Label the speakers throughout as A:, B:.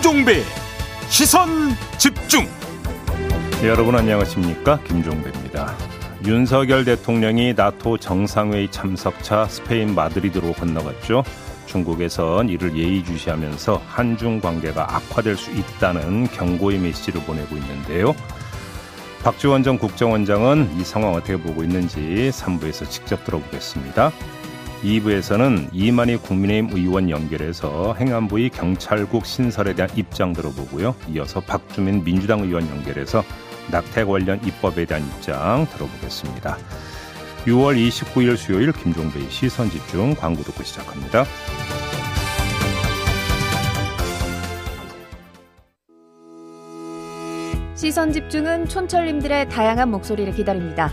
A: 김종배. 시선 집중.
B: 네, 여러분 안녕하십니까? 김종배입니다. 윤석열 대통령이 나토 정상회의 참석차 스페인 마드리드로 건너갔죠. 중국에선 이를 예의주시하면서 한중 관계가 악화될 수 있다는 경고의 메시지를 보내고 있는데요. 박지원 전 국정원장은 이 상황 어떻게 보고 있는지 3부에서 직접 들어보겠습니다 2부에서는 이만희 국민의힘 의원 연결해서 행안부의 경찰국 신설에 대한 입장 들어보고요. 이어서 박주민 민주당 의원 연결해서 낙태 관련 입법에 대한 입장 들어보겠습니다. 6월 29일 수요일 김종배의 시선 집중 광고 듣고 시작합니다.
C: 시선 집중은 촌철님들의 다양한 목소리를 기다립니다.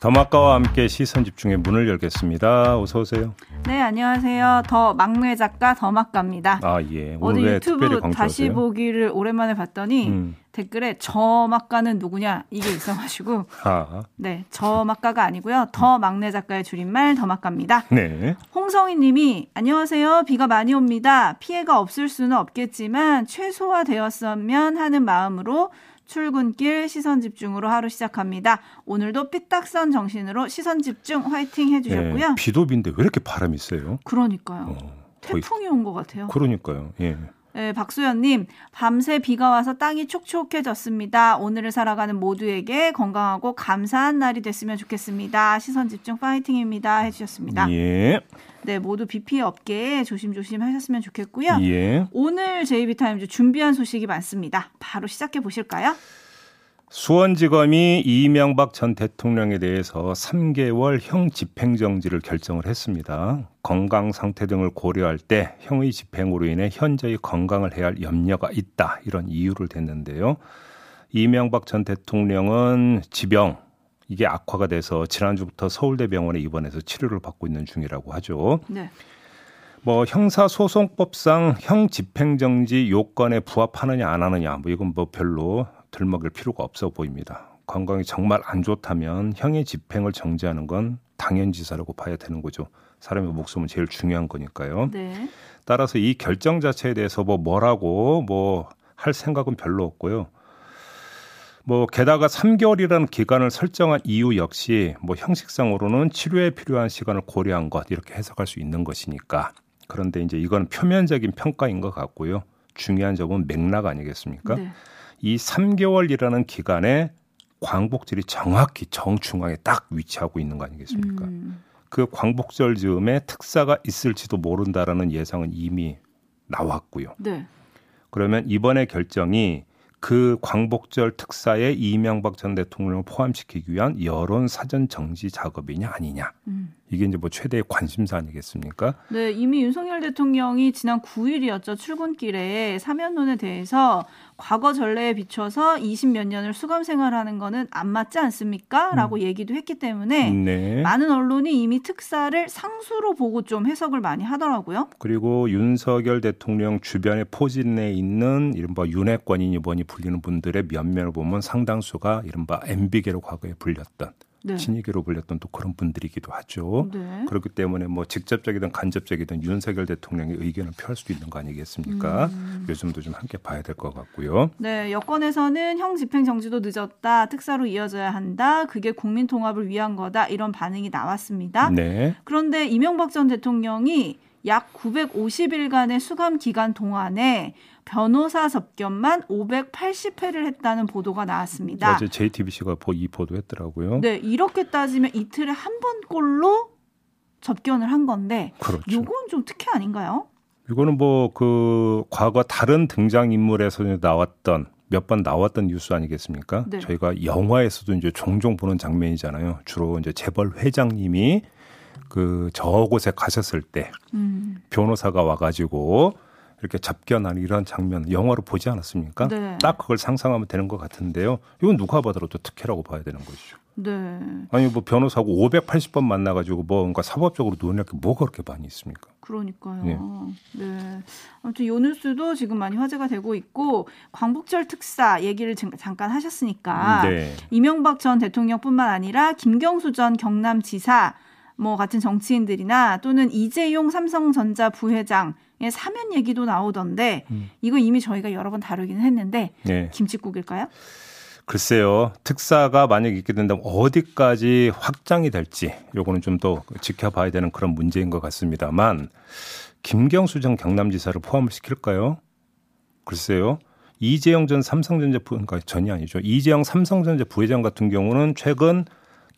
B: 더마카와 함께 시선 집중의 문을 열겠습니다. 어서 오세요.
D: 네, 안녕하세요. 더 막내 작가 더막가입니다.
B: 아, 예.
D: 오늘 유튜브 다시 보기를 오랜만에 봤더니 음. 댓글에 저 막가는 누구냐 이게 있어가지고 아. 네, 저 막가가 아니고요. 더 막내 작가의 줄임말 더 막가입니다. 네. 홍성희님이 안녕하세요. 비가 많이 옵니다. 피해가 없을 수는 없겠지만 최소화되었으면 하는 마음으로 출근길 시선 집중으로 하루 시작합니다. 오늘도 삐딱선 정신으로 시선 집중 화이팅 해주셨고요.
B: 예, 비도 비인데 왜 이렇게 바람이 세요?
D: 그러니까요. 어, 태풍이 온 것 같아요.
B: 그러니까요. 예.
D: 네, 박수연님, 밤새 비가 와서 땅이 촉촉해졌습니다. 오늘을 살아가는 모두에게 건강하고 감사한 날이 됐으면 좋겠습니다. 시선 집중 파이팅입니다. 해주셨습니다. 예. 네, 모두 비 피해 없게 조심조심 하셨으면 좋겠고요. 예. 오늘 JB타임즈 준비한 소식이 많습니다. 바로 시작해 보실까요?
B: 수원지검이 이명박 전 대통령에 대해서 3개월 형 집행정지를 결정을 했습니다. 건강 상태 등을 고려할 때 형의 집행으로 인해 현저히 건강을 해야 할 염려가 있다. 이런 이유를 댔는데요. 이명박 전 대통령은 지병, 이게 악화가 돼서 지난주부터 서울대병원에 입원해서 치료를 받고 있는 중이라고 하죠. 네. 뭐 형사소송법상 형 집행정지 요건에 부합하느냐 안 하느냐 뭐 이건 뭐 별로 들먹일 필요가 없어 보입니다. 건강이 정말 안 좋다면 형의 집행을 정지하는 건 당연지사라고 봐야 되는 거죠. 사람의 목숨은 제일 중요한 거니까요. 네. 따라서 이 결정 자체에 대해서 뭐 뭐라고 뭐 할 생각은 별로 없고요. 뭐 게다가 3개월이라는 기간을 설정한 이유 역시 뭐 형식상으로는 치료에 필요한 시간을 고려한 것 이렇게 해석할 수 있는 것이니까 그런데 이제 이건 표면적인 평가인 것 같고요. 중요한 점은 맥락 아니겠습니까? 네. 이 3개월이라는 기간에 광복절이 정확히 정중앙에 딱 위치하고 있는 거 아니겠습니까? 음. 그 광복절 즈음에 특사가 있을지도 모른다라는 예상은 이미 나왔고요. 네. 그러면 이번에 결정이 그 광복절 특사에 이명박 전 대통령을 포함시키기 위한 여론 사전 정지 작업이냐 아니냐. 음. 이게 이제 뭐 최대의 관심사 아니겠습니까?
D: 네, 이미 윤석열 대통령이 지난 9일이었죠. 출근길에 사면론에 대해서 과거 전례에 비춰서 20몇 년을 수감 생활하는 거는 안 맞지 않습니까? 라고 음. 얘기도 했기 때문에 네. 많은 언론이 이미 특사를 상수로 보고 좀 해석을 많이 하더라고요.
B: 그리고 윤석열 대통령 주변에 포진해 있는 이른바 윤핵관이니 뭐니 불리는 분들의 면면을 보면 상당수가 이른바 MB계로 과거에 불렸던 네. 친이계로 불렸던 또 그런 분들이기도 하죠. 네. 그렇기 때문에 뭐 직접적이든 간접적이든 윤석열 대통령의 의견을 표할 수도 있는 거 아니겠습니까? 음. 요즘도 좀 함께 봐야 될 것 같고요.
D: 네, 여권에서는 형 집행 정지도 늦었다, 특사로 이어져야 한다, 그게 국민 통합을 위한 거다 이런 반응이 나왔습니다. 네. 그런데 이명박 전 대통령이 약 950일간의 수감 기간 동안에 변호사 접견만 580회를 했다는 보도가 나왔습니다.
B: 어제 JTBC가 이 보도했더라고요.
D: 네, 이렇게 따지면 이틀에 한 번꼴로 접견을 한 건데, 그렇죠. 이건 좀 특혜 아닌가요?
B: 이거는 뭐 그 과거 다른 등장 인물에서 나왔던 몇 번 나왔던 뉴스 아니겠습니까? 네. 저희가 영화에서도 이제 종종 보는 장면이잖아요. 주로 이제 재벌 회장님이 그 저곳에 가셨을 때 음. 변호사가 와가지고 이렇게 잡견하는 이런 장면 영화로 보지 않았습니까? 네. 딱 그걸 상상하면 되는 것 같은데요. 이건 누가 봐더라도 특혜라고 봐야 되는 것이죠. 네. 아니 뭐 변호사하고 580번 만나가지고 뭔가 사법적으로 논의할 게 뭐가 그렇게 많이 있습니까?
D: 그러니까요. 네. 네. 아무튼 요 뉴스도 지금 많이 화제가 되고 있고 광복절 특사 얘기를 잠깐 하셨으니까 네. 이명박 전 대통령뿐만 아니라 김경수 전 경남지사 뭐 같은 정치인들이나 또는 이재용 삼성전자 부회장 의 사면 얘기도 나오던데 음. 이거 이미 저희가 여러 번 다루기는 했는데 네. 김치국일까요?
B: 글쎄요. 특사가 만약 있게 된다면 어디까지 확장이 될지 요거는 좀 더 지켜봐야 되는 그런 문제인 것 같습니다만 김경수 전 경남지사를 포함을 시킬까요? 글쎄요. 이재용 전 삼성전자 부, 그러니까 전이 아니죠. 이재용 삼성전자 부회장 같은 경우는 최근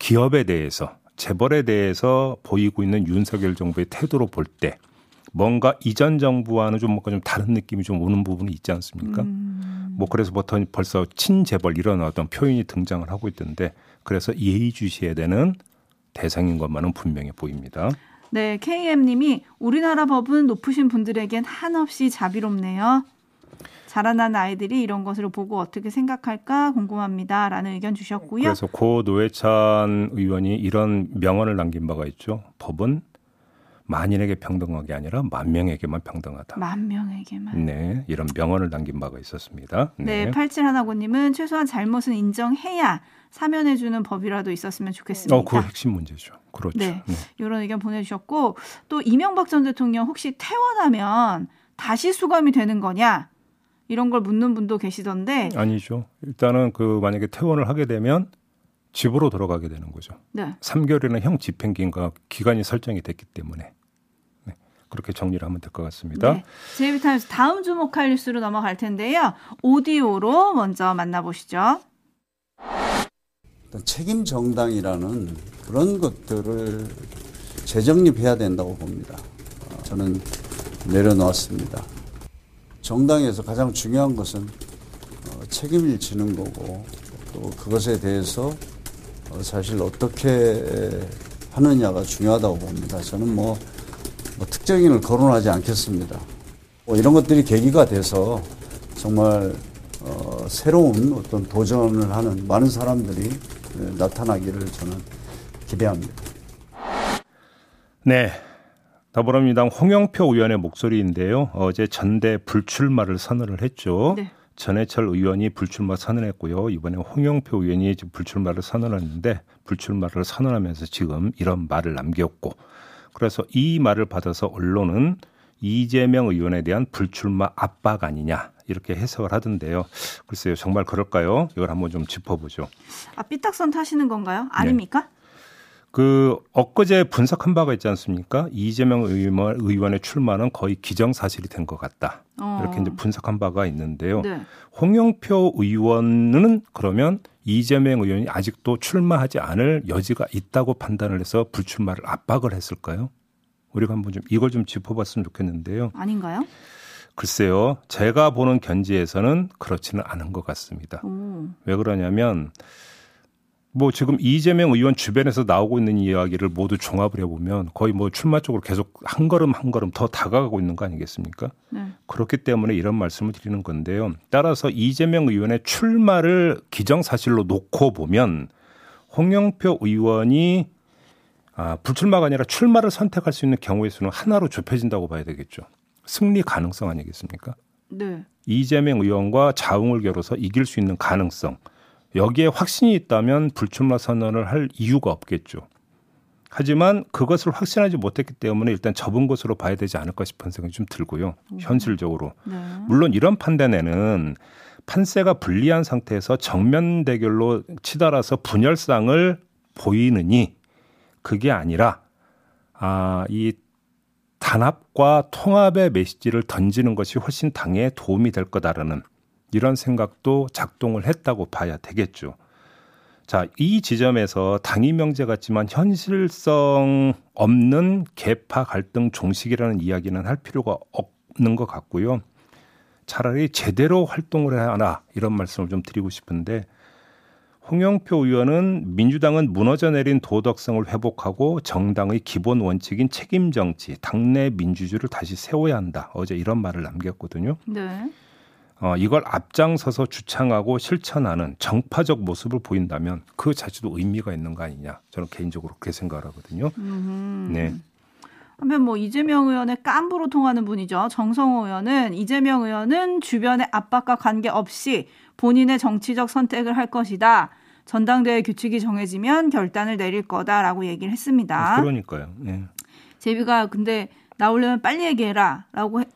B: 기업에 대해서 재벌에 대해서 보이고 있는 윤석열 정부의 태도로 볼 때 뭔가 이전 정부와는 좀 뭔가 좀 다른 느낌이 좀 오는 부분이 있지 않습니까? 음. 뭐 그래서 부터 벌써 친재벌 이런 어떤 표현이 등장을 하고 있던데 그래서 예의주시해야 되는 대상인 것만은 분명해 보입니다.
D: 네, KM님이 우리나라 법은 높으신 분들에겐 한없이 자비롭네요. 자라난 아이들이 이런 것을 보고 어떻게 생각할까 궁금합니다. 라는 의견 주셨고요.
B: 그래서 고 노회찬 의원이 이런 명언을 남긴 바가 있죠. 법은 만인에게 평등하게 아니라 만 명에게만 평등하다.
D: 만 명에게만.
B: 네, 이런 명언을 남긴 바가 있었습니다.
D: 네, 네 87하나고님은 최소한 잘못은 인정해야 사면해주는 법이라도 있었으면 좋겠습니다.
B: 어, 그 핵심 문제죠. 그렇죠.
D: 네, 네. 이런 의견 보내주셨고 또 이명박 전 대통령 혹시 퇴원하면 다시 수감이 되는 거냐? 이런 걸 묻는 분도 계시던데
B: 아니죠. 일단은 그 만약에 퇴원을 하게 되면 집으로 돌아가게 되는 거죠. 네. 3개월이나 형 집행기간과 기간이 설정이 됐기 때문에 네. 그렇게 정리를 하면 될 것 같습니다. 네.
D: 제이비타임스 다음 주목할 뉴스로 넘어갈 텐데요. 오디오로 먼저 만나보시죠.
E: 책임 정당이라는 그런 것들을 재정립해야 된다고 봅니다. 저는 내려놓았습니다. 정당에서 가장 중요한 것은 어, 책임을 지는 거고 또 그것에 대해서 어, 사실 어떻게 하느냐가 중요하다고 봅니다. 저는 뭐, 뭐 특정인을 거론하지 않겠습니다. 뭐 이런 것들이 계기가 돼서 정말 어, 새로운 어떤 도전을 하는 많은 사람들이 나타나기를 저는 기대합니다.
B: 네. 더불어민주당 홍영표 의원의 목소리인데요. 어제 전대 불출마를 선언을 했죠. 네. 전해철 의원이 불출마 선언했고요. 이번에 홍영표 의원이 불출마를 선언했는데 불출마를 선언하면서 지금 이런 말을 남겼고 그래서 이 말을 받아서 언론은 이재명 의원에 대한 불출마 압박 아니냐 이렇게 해석을 하던데요. 글쎄요, 정말 그럴까요? 이걸 한번 좀 짚어보죠.
D: 아, 삐딱선 타시는 건가요? 아닙니까? 네.
B: 그 엊그제 분석한 바가 있지 않습니까? 이재명 의원, 의원의 출마는 거의 기정사실이 된 것 같다. 어. 이렇게 이제 분석한 바가 있는데요. 네. 홍영표 의원은 그러면 이재명 의원이 아직도 출마하지 않을 여지가 있다고 판단을 해서 불출마를 압박을 했을까요? 우리가 한번 좀 이걸 좀 짚어봤으면 좋겠는데요.
D: 아닌가요?
B: 글쎄요. 제가 보는 견지에서는 그렇지는 않은 것 같습니다. 오. 왜 그러냐면 뭐 지금 이재명 의원 주변에서 나오고 있는 이야기를 모두 종합을 해보면 거의 뭐 출마 쪽으로 계속 한 걸음 한 걸음 더 다가가고 있는 거 아니겠습니까? 네. 그렇기 때문에 이런 말씀을 드리는 건데요. 따라서 이재명 의원의 출마를 기정사실로 놓고 보면 홍영표 의원이 아, 불출마가 아니라 출마를 선택할 수 있는 경우의 수는 하나로 좁혀진다고 봐야 되겠죠. 승리 가능성 아니겠습니까? 네. 이재명 의원과 자웅을 겨뤄서 이길 수 있는 가능성. 여기에 확신이 있다면 불출마 선언을 할 이유가 없겠죠. 하지만 그것을 확신하지 못했기 때문에 일단 접은 것으로 봐야 되지 않을까 싶은 생각이 좀 들고요. 음. 현실적으로. 네. 물론 이런 판단에는 판세가 불리한 상태에서 정면 대결로 치달아서 분열상을 보이느니 그게 아니라 아, 이 단합과 통합의 메시지를 던지는 것이 훨씬 당에 도움이 될 거다라는 이런 생각도 작동을 했다고 봐야 되겠죠. 자, 이 지점에서 당위 명제 같지만 현실성 없는 개파 갈등 종식이라는 이야기는 할 필요가 없는 것 같고요. 차라리 제대로 활동을 해야 하나 이런 말씀을 좀 드리고 싶은데 홍영표 의원은 민주당은 무너져 내린 도덕성을 회복하고 정당의 기본 원칙인 책임 정치, 당내 민주주의를 다시 세워야 한다. 어제 이런 말을 남겼거든요. 네. 어, 이걸 앞장서서 주창하고 실천하는 정파적 모습을 보인다면 그 자체도 의미가 있는 거 아니냐. 저는 개인적으로 그렇게 생각을 하거든요. 음.
D: 네. 하면 뭐 이재명 의원의 깐부로 통하는 분이죠. 정성호 의원은 이재명 의원은 주변의 압박과 관계없이 본인의 정치적 선택을 할 것이다. 전당대회 규칙이 정해지면 결단을 내릴 거다라고 얘기를 했습니다.
B: 아, 그러니까요. 네.
D: 제비가 근데 나오려면 빨리 얘기해라라고 했.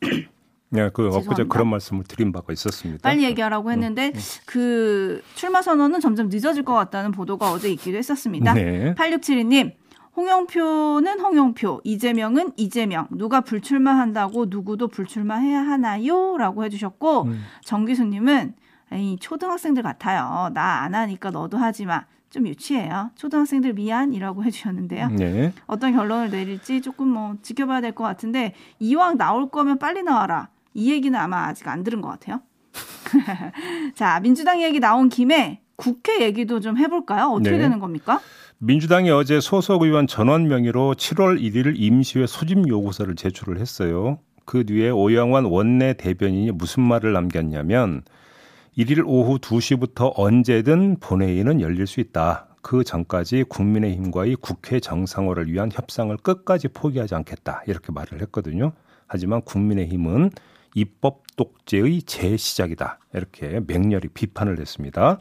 B: 네, 그 엊그제 그런 말씀을 드린 바가 있었습니다.
D: 빨리 얘기하라고 했는데 음, 음. 그 출마 선언은 점점 늦어질 것 같다는 보도가 어제 있기도 했었습니다. 네. 8672님 홍영표는 홍영표, 이재명은 이재명. 누가 불출마한다고 누구도 불출마해야 하나요? 라고 해주셨고, 음. 정기수님은, 에이, 초등학생들 같아요. 나 안 하니까 너도 하지 마. 좀 유치해요. 초등학생들 미안이라고 해주셨는데요. 네. 어떤 결론을 내릴지 조금 뭐 지켜봐야 될 것 같은데, 이왕 나올 거면 빨리 나와라. 이 얘기는 아마 아직 안 들은 것 같아요. 자, 민주당 얘기 나온 김에 국회 얘기도 좀 해볼까요? 어떻게 네. 되는 겁니까?
B: 민주당이 어제 소속 의원 전원 명의로 7월 1일 임시회 소집 요구서를 제출을 했어요. 그 뒤에 오영환 원내 대변인이 무슨 말을 남겼냐면 1일 오후 2시부터 언제든 본회의는 열릴 수 있다. 그 전까지 국민의힘과의 국회 정상화를 위한 협상을 끝까지 포기하지 않겠다. 이렇게 말을 했거든요. 하지만 국민의힘은 입법 독재의 재시작이다. 이렇게 맹렬히 비판을 했습니다.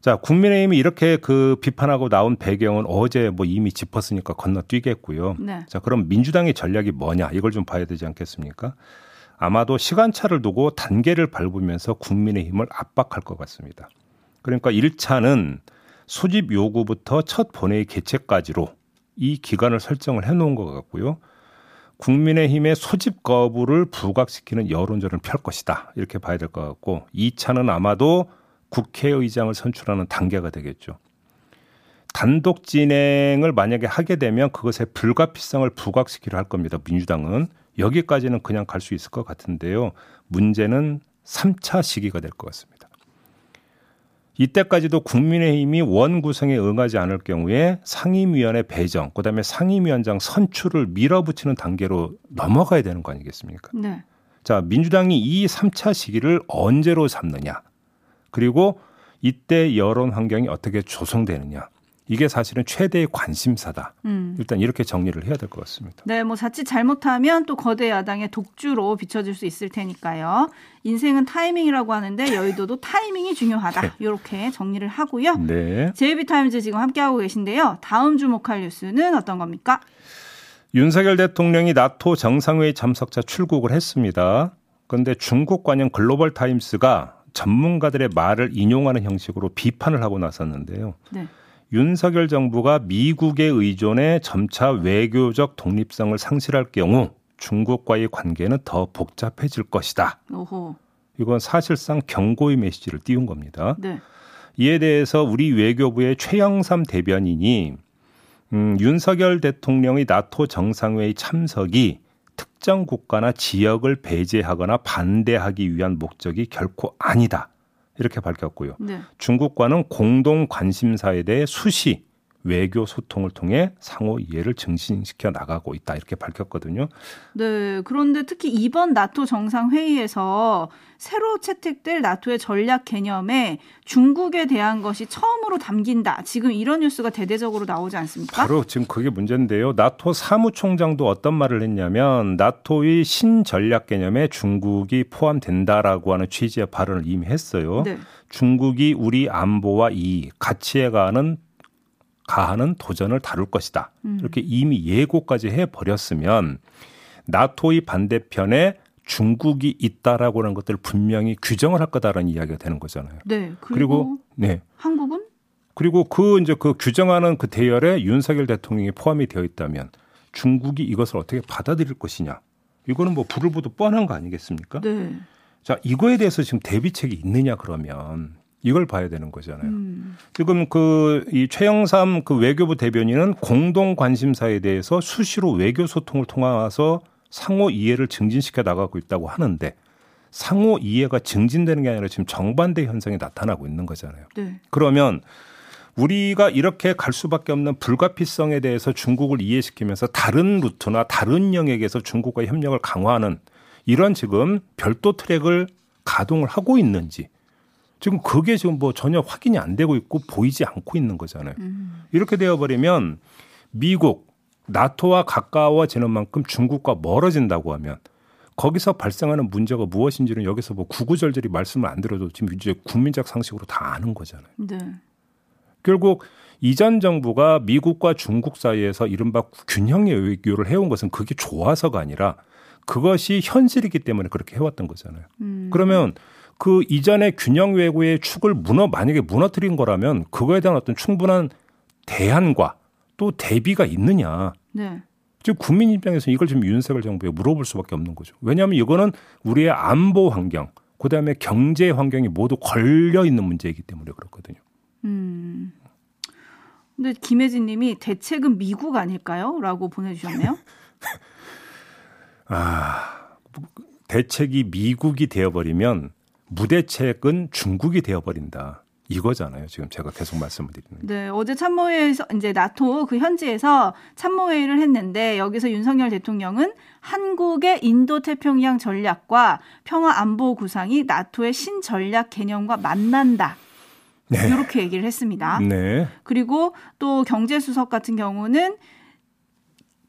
B: 자, 국민의힘이 이렇게 그 비판하고 나온 배경은 어제 뭐 이미 짚었으니까 건너뛰겠고요. 네. 자, 그럼 민주당의 전략이 뭐냐? 이걸 좀 봐야 되지 않겠습니까? 아마도 시간차를 두고 단계를 밟으면서 국민의힘을 압박할 것 같습니다. 그러니까 1차는 소집 요구부터 첫 본회의 개최까지로 이 기간을 설정을 해 놓은 것 같고요. 국민의힘의 소집 거부를 부각시키는 여론전을 펼 것이다. 이렇게 봐야 될 것 같고 2차는 아마도 국회의장을 선출하는 단계가 되겠죠. 단독 진행을 만약에 하게 되면 그것의 불가피성을 부각시키려 할 겁니다. 민주당은 여기까지는 그냥 갈 수 있을 것 같은데요. 문제는 3차 시기가 될 것 같습니다. 이때까지도 국민의힘이 원 구성에 응하지 않을 경우에 상임위원회 배정, 그다음에 상임위원장 선출을 밀어붙이는 단계로 넘어가야 되는 거 아니겠습니까? 네. 자, 민주당이 이 3차 시기를 언제로 삼느냐? 그리고 이때 여론 환경이 어떻게 조성되느냐. 이게 사실은 최대의 관심사다. 음. 일단 이렇게 정리를 해야 될 것 같습니다.
D: 네, 뭐 자칫 잘못하면 또 거대 야당의 독주로 비춰질 수 있을 테니까요. 인생은 타이밍이라고 하는데 여의도도 타이밍이 중요하다. 네. 이렇게 정리를 하고요. 네. JB Times 지금 함께하고 계신데요. 다음 주목할 뉴스는 어떤 겁니까?
B: 윤석열 대통령이 나토 정상회의 참석차 출국을 했습니다. 그런데 중국 관영 글로벌 타임스가 전문가들의 말을 인용하는 형식으로 비판을 하고 나섰는데요. 네. 윤석열 정부가 미국의 의존에 점차 외교적 독립성을 상실할 경우 중국과의 관계는 더 복잡해질 것이다. 오호. 이건 사실상 경고의 메시지를 띄운 겁니다. 네. 이에 대해서 우리 외교부의 최영삼 대변인이 음, 윤석열 대통령의 나토 정상회의 참석이 특정 국가나 지역을 배제하거나 반대하기 위한 목적이 결코 아니다. 이렇게 밝혔고요. 네. 중국과는 공동 관심사에 대해 수시 외교 소통을 통해 상호 이해를 증진시켜 나가고 있다 이렇게 밝혔거든요.
D: 네, 그런데 특히 이번 나토 정상 회의에서 새로 채택될 나토의 전략 개념에 중국에 대한 것이 처음으로 담긴다. 지금 이런 뉴스가 대대적으로 나오지 않습니까?
B: 바로 지금 그게 문제인데요. 나토 사무총장도 어떤 말을 했냐면 나토의 신전략 개념에 중국이 포함된다라고 하는 취지의 발언을 이미 했어요. 네. 중국이 우리 안보와 이 가치에 관한 가하는 도전을 다룰 것이다. 음. 이렇게 이미 예고까지 해 버렸으면 나토의 반대편에 중국이 있다라고 하는 것들을 분명히 규정을 할 거다라는 이야기가 되는 거잖아요.
D: 네. 그리고, 그리고 네. 한국은
B: 그리고 그 이제 그 규정하는 그 대열에 윤석열 대통령이 포함이 되어 있다면 중국이 이것을 어떻게 받아들일 것이냐. 이거는 뭐 불을 보도 뻔한 거 아니겠습니까? 네. 자, 이거에 대해서 지금 대비책이 있느냐 그러면 이걸 봐야 되는 거잖아요. 음. 지금 그 이 최영삼 그 외교부 대변인은 공동 관심사에 대해서 수시로 외교 소통을 통해서 상호 이해를 증진시켜 나가고 있다고 하는데 상호 이해가 증진되는 게 아니라 지금 정반대 현상이 나타나고 있는 거잖아요. 네. 그러면 우리가 이렇게 갈 수밖에 없는 불가피성에 대해서 중국을 이해시키면서 다른 루트나 다른 영역에서 중국과 협력을 강화하는 이런 지금 별도 트랙을 가동을 하고 있는지 지금 그게 지금 뭐 전혀 확인이 안 되고 있고 보이지 않고 있는 거잖아요. 음. 이렇게 되어버리면 미국, 나토와 가까워지는 만큼 중국과 멀어진다고 하면 거기서 발생하는 문제가 무엇인지는 여기서 뭐 구구절절히 말씀을 안 드려도 지금 이제 국민적 상식으로 다 아는 거잖아요. 네. 결국 이전 정부가 미국과 중국 사이에서 이른바 균형의 외교를 해온 것은 그게 좋아서가 아니라 그것이 현실이기 때문에 그렇게 해왔던 거잖아요. 음. 그러면 그 이전의 균형 외교의 축을 무너 만약에 무너뜨린 거라면 그거에 대한 어떤 충분한 대안과 또 대비가 있느냐. 네. 즉 국민 입장에서 이걸 지금 윤석열 정부에 물어볼 수밖에 없는 거죠. 왜냐하면 이거는 우리의 안보 환경, 그다음에 경제 환경이 모두 걸려 있는 문제이기 때문에 그렇거든요. 음.
D: 근데 김혜진 님이 대책은 미국 아닐까요? 라고 보내주셨네요.
B: 아, 대책이 미국이 되어버리면 무대책은 중국이 되어버린다. 이거잖아요. 지금 제가 계속 말씀을 드리는.
D: 네, 어제 참모회에서 이제 나토 그 현지에서 참모회의를 했는데 여기서 윤석열 대통령은 한국의 인도 태평양 전략과 평화 안보 구상이 나토의 신전략 개념과 만난다. 네. 이렇게 얘기를 했습니다. 네. 그리고 또 경제수석 같은 경우는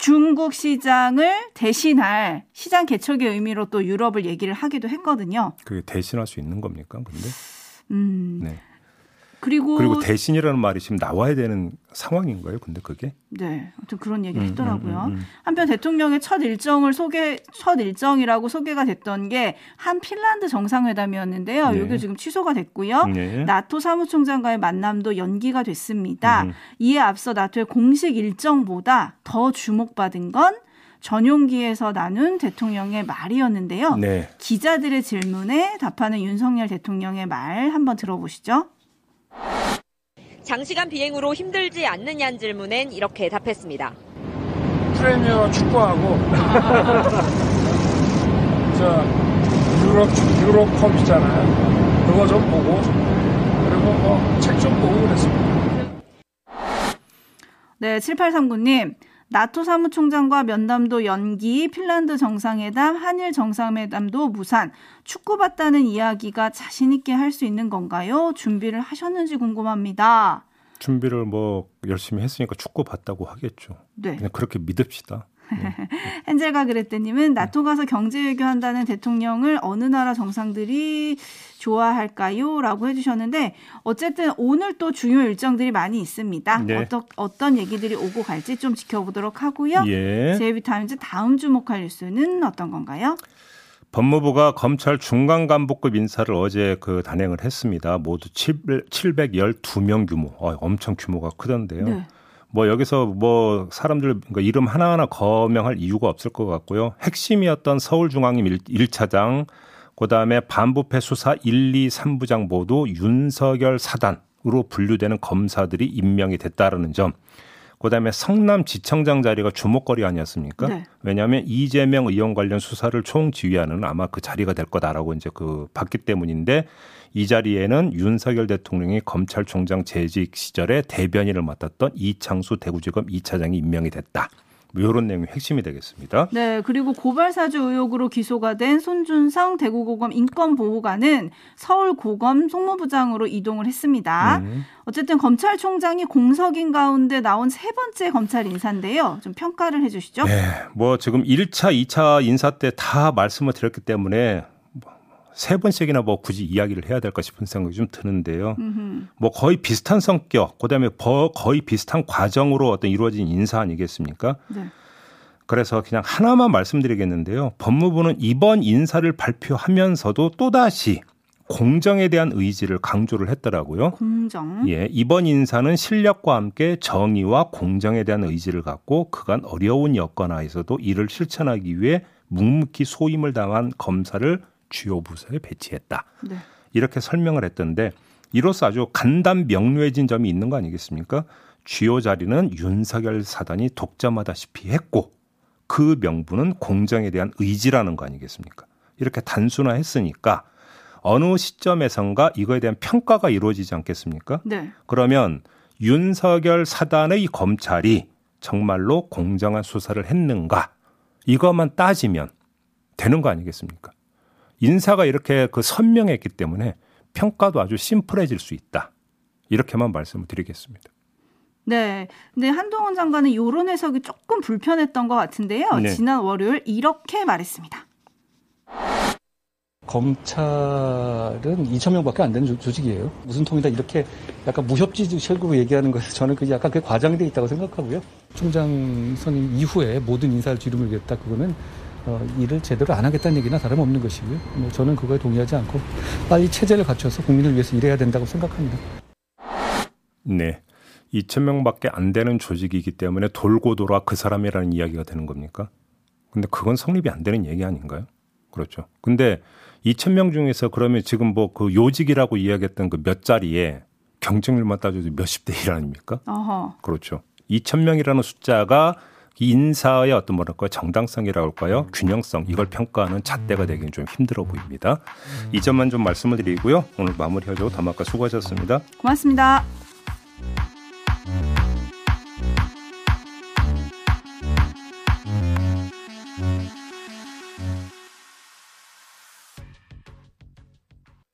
D: 중국 시장을 대신할 시장 개척의 의미로 또 유럽을 얘기를 하기도 했거든요.
B: 그게 대신할 수 있는 겁니까? 근데? 음. 네. 그리고 그리고 대신이라는 말이 지금 나와야 되는 상황인 거예요. 근데 그게
D: 네, 아무튼 그런 얘기를 음, 했더라고요. 음, 음, 음, 한편 대통령의 첫 일정을 소개 첫 일정이라고 소개가 됐던 게 한 핀란드 정상회담이었는데요. 네. 이게 지금 취소가 됐고요. 네. 나토 사무총장과의 만남도 연기가 됐습니다. 음. 이에 앞서 나토의 공식 일정보다 더 주목받은 건 전용기에서 나눈 대통령의 말이었는데요. 네. 기자들의 질문에 답하는 윤석열 대통령의 말 한번 들어보시죠.
F: 장시간 비행으로 힘들지 않느냐는 질문엔 이렇게 답했습니다.
G: 프리미어 축구하고 저 유럽 유로컵 있잖아요. 그거 좀 보고 그리고 뭐 책 좀 보고 그랬습니다.
D: 네, 7839님. 나토 사무총장과 면담도 연기, 핀란드 정상회담, 한일 정상회담도 무산, 축구 봤다는 이야기가 자신있게 할 수 있는 건가요? 준비를 하셨는지 궁금합니다.
B: 준비를 뭐 열심히 했으니까 축구 봤다고 하겠죠. 네. 그냥 그렇게 믿읍시다. 네.
D: 헨젤과 그레테님은 나토 가서 경제 외교한다는 대통령을 어느 나라 정상들이 좋아할까요? 라고 해주셨는데 어쨌든 오늘 또 중요 일정들이 많이 있습니다. 네. 어떤, 어떤 얘기들이 오고 갈지 좀 지켜보도록 하고요. 예. 제이비타임즈 다음 주목할 뉴스는 어떤 건가요?
B: 법무부가 검찰 중간 간부급 인사를 어제 그 단행을 했습니다. 모두 712명 규모. 어, 엄청 규모가 크던데요. 네. 뭐 여기서 뭐 사람들 그러니까 이름 하나하나 거명할 이유가 없을 것 같고요. 핵심이었던 서울중앙임 1 차장, 그 다음에 반부패 수사 1, 2, 3부장 모두 윤석열 사단으로 분류되는 검사들이 임명이 됐다라는 점. 그다음에 성남 지청장 자리가 주목거리 아니었습니까? 네. 왜냐하면 이재명 의원 관련 수사를 총 지휘하는 아마 그 자리가 될 거다라고 이제 그 봤기 때문인데 이 자리에는 윤석열 대통령이 검찰총장 재직 시절에 대변인을 맡았던 이창수 대구지검 2차장이 임명이 됐다. 이런 뭐 내용이 핵심이 되겠습니다.
D: 네, 그리고 고발사주 의혹으로 기소가 된 손준성 대구고검 인권보호관은 서울고검 송무부장으로 이동을 했습니다. 음. 어쨌든 검찰총장이 공석인 가운데 나온 세 번째 검찰 인사인데요. 좀 평가를 해주시죠.
B: 네, 뭐 지금 1차, 2차 인사 때 다 말씀을 드렸기 때문에 세 번씩이나 뭐 굳이 이야기를 해야 될까 싶은 생각이 좀 드는데요. 음흠. 뭐 거의 비슷한 성격, 그다음에 거의 비슷한 과정으로 어떤 이루어진 인사 아니겠습니까? 네. 그래서 그냥 하나만 말씀드리겠는데요. 법무부는 이번 인사를 발표하면서도 또다시 공정에 대한 의지를 강조를 했더라고요.
D: 공정.
B: 예, 이번 인사는 실력과 함께 정의와 공정에 대한 의지를 갖고 그간 어려운 여건 하에서도 이를 실천하기 위해 묵묵히 소임을 당한 검사를 주요 부서에 배치했다. 네. 이렇게 설명을 했던데 이로써 아주 간단 명료해진 점이 있는 거 아니겠습니까? 주요 자리는 윤석열 사단이 독점하다시피 했고 그 명분은 공정에 대한 의지라는 거 아니겠습니까? 이렇게 단순화했으니까 어느 시점에선가 이거에 대한 평가가 이루어지지 않겠습니까? 네. 그러면 윤석열 사단의 검찰이 정말로 공정한 수사를 했는가 이것만 따지면 되는 거 아니겠습니까? 인사가 이렇게 그 선명했기 때문에 평가도 아주 심플해질 수 있다. 이렇게만 말씀을 드리겠습니다.
D: 네. 근데 한동훈 장관은 이런 해석이 조금 불편했던 것 같은데요. 네. 지난 월요일 이렇게 말했습니다.
H: 검찰은 2천 명밖에 안 되는 조직이에요. 무슨 통이다 이렇게 약간 무협지식으로 얘기하는 것에 저는 그 약간 그 과장돼 있다고 생각하고요. 총장 선임 이후에 모든 인사를 뒤로밀겠다 그거는 어, 일을 제대로 안 하겠다는 얘기나 다름없는 것이고요. 뭐 저는 그거에 동의하지 않고 빨리 체제를 갖춰서 국민을 위해서 일해야 된다고 생각합니다.
B: 네. 2천 명밖에 안 되는 조직이기 때문에 돌고 돌아 그 사람이라는 이야기가 되는 겁니까? 근데 그건 성립이 안 되는 얘기 아닌가요? 그렇죠. 근데 2천 명 중에서 그러면 지금 뭐 그 요직이라고 이야기했던 그 몇 자리에 경쟁률만 따져도 몇십 대1 아닙니까? 어허. 그렇죠. 2천 명이라는 숫자가 인사의 어떤 뭐랄까요 정당성이라고 할까요 균형성 이걸 평가하는 잣대가 되기는 좀 힘들어 보입니다. 이 점만 좀 말씀을 드리고요. 오늘 마무리하죠. 담화가 수고하셨습니다.
D: 고맙습니다.